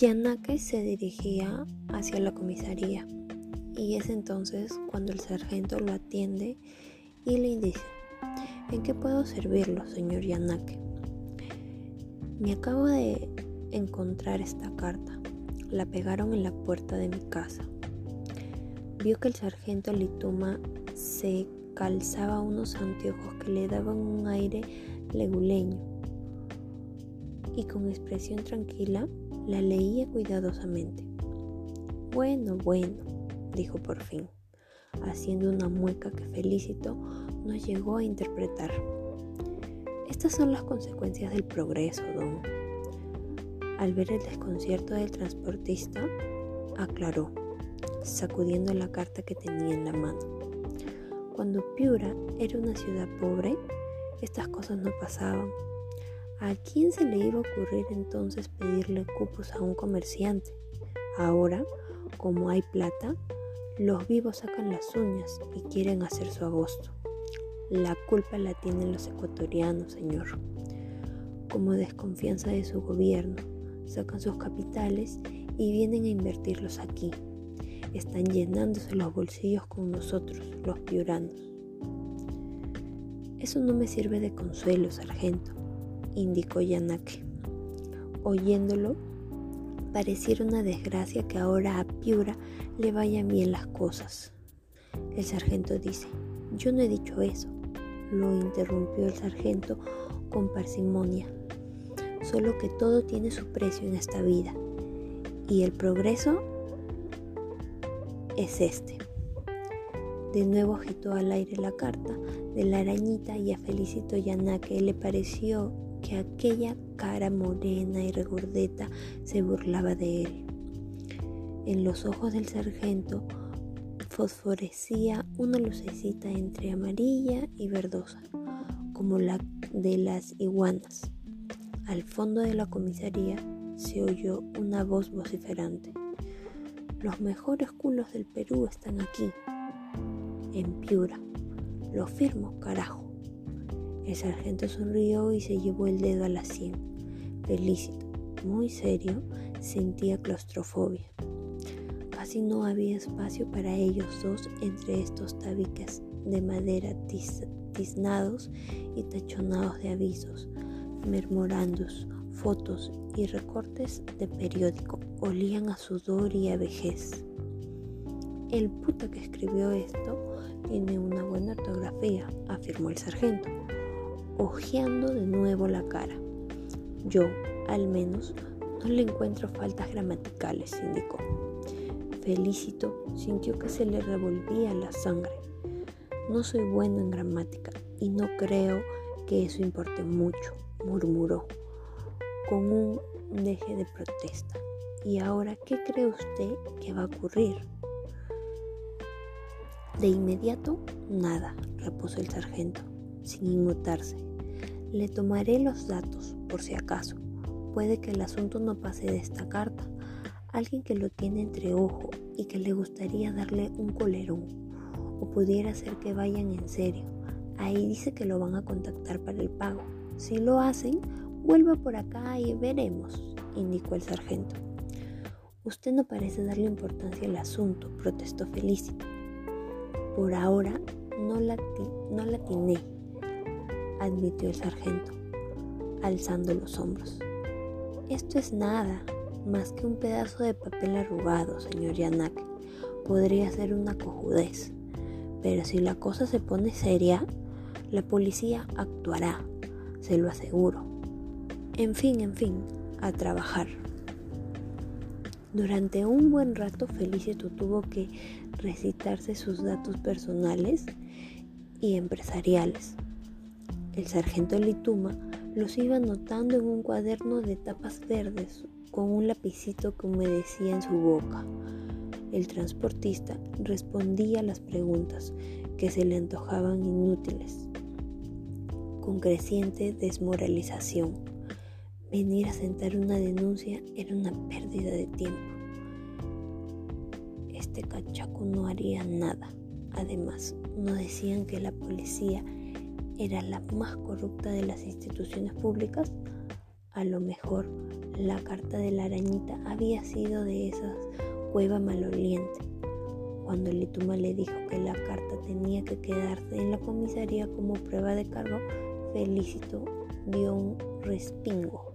Yanake se dirigía hacia la comisaría y es entonces cuando el sargento lo atiende y le dice, ¿en qué puedo servirlo, señor Yanake? Me acabo de encontrar esta carta. La pegaron en la puerta de mi casa. Vio que el sargento Lituma se calzaba unos anteojos que le daban un aire leguleño y con expresión tranquila la leía cuidadosamente. Bueno, bueno, dijo por fin, haciendo una mueca que Felicito no llegó a interpretar. Estas son las consecuencias del progreso, don. Al ver el desconcierto del transportista, aclaró, sacudiendo la carta que tenía en la mano. Cuando Piura era una ciudad pobre, estas cosas no pasaban. ¿A quién se le iba a ocurrir entonces pedirle cupos a un comerciante? Ahora, como hay plata, los vivos sacan las uñas y quieren hacer su agosto. La culpa la tienen los ecuatorianos, señor. Como desconfianza de su gobierno, sacan sus capitales y vienen a invertirlos aquí. Están llenándose los bolsillos con nosotros, los piuranos. Eso no me sirve de consuelo, sargento indicó Yanake. Oyéndolo, pareciera una desgracia que ahora a Piura le vayan bien las cosas. El sargento dice, yo no he dicho eso, lo interrumpió el sargento con parsimonia. Solo que todo tiene su precio en esta vida y el progreso es este. De nuevo agitó al aire la carta de la arañita y a Felicito Yanake le pareció que aquella cara morena y regordeta se burlaba de él. En los ojos del sargento fosforecía una lucecita entre amarilla y verdosa, como la de las iguanas. Al fondo de la comisaría se oyó una voz vociferante. Los mejores culos del Perú están aquí, en Piura. Lo firmo, carajo. El sargento sonrió y se llevó el dedo a la sien. Felicito, muy serio, sentía claustrofobia. Casi no había espacio para ellos dos entre estos tabiques de madera tiznados y tachonados de avisos, mermorandos, fotos y recortes de periódico olían a sudor y a vejez. El puta que escribió esto tiene una buena ortografía, afirmó el sargento ojeando de nuevo la cara. Yo, al menos, no le encuentro faltas gramaticales, indicó. Felicito sintió que se le revolvía la sangre. No soy bueno en gramática y no creo que eso importe mucho, murmuró, con un deje de protesta. ¿Y ahora qué cree usted que va a ocurrir? De inmediato, nada, repuso el sargento, sin inmutarse. Le tomaré los datos por si acaso. Puede que el asunto no pase de esta carta. Alguien que lo tiene entre ojo y que le gustaría darle un colerón. O pudiera ser que vayan en serio. Ahí dice que lo van a contactar para el pago. Si lo hacen, vuelva por acá y veremos, indicó el sargento. Usted no parece darle importancia al asunto, protestó Felicity. Por ahora no la, no la tiene admitió el sargento, alzando los hombros. Esto es nada, más que un pedazo de papel arrugado, señor Yanak. Podría ser una cojudez. Pero si la cosa se pone seria, la policía actuará, se lo aseguro. En fin, en fin, a trabajar. Durante un buen rato Felicito tuvo que recitarse sus datos personales y empresariales. El sargento Lituma los iba anotando en un cuaderno de tapas verdes con un lapicito que humedecía en su boca. El transportista respondía a las preguntas que se le antojaban inútiles, con creciente desmoralización. Venir a sentar una denuncia era una pérdida de tiempo. Este cachaco no haría nada. Además, no decían que la policía era la más corrupta de las instituciones públicas, A lo mejor la carta de la arañita había sido de esas cueva maloliente. Cuando Lituma le dijo que la carta tenía que quedarse en la comisaría como prueba de cargo, Felicito dio un respingo.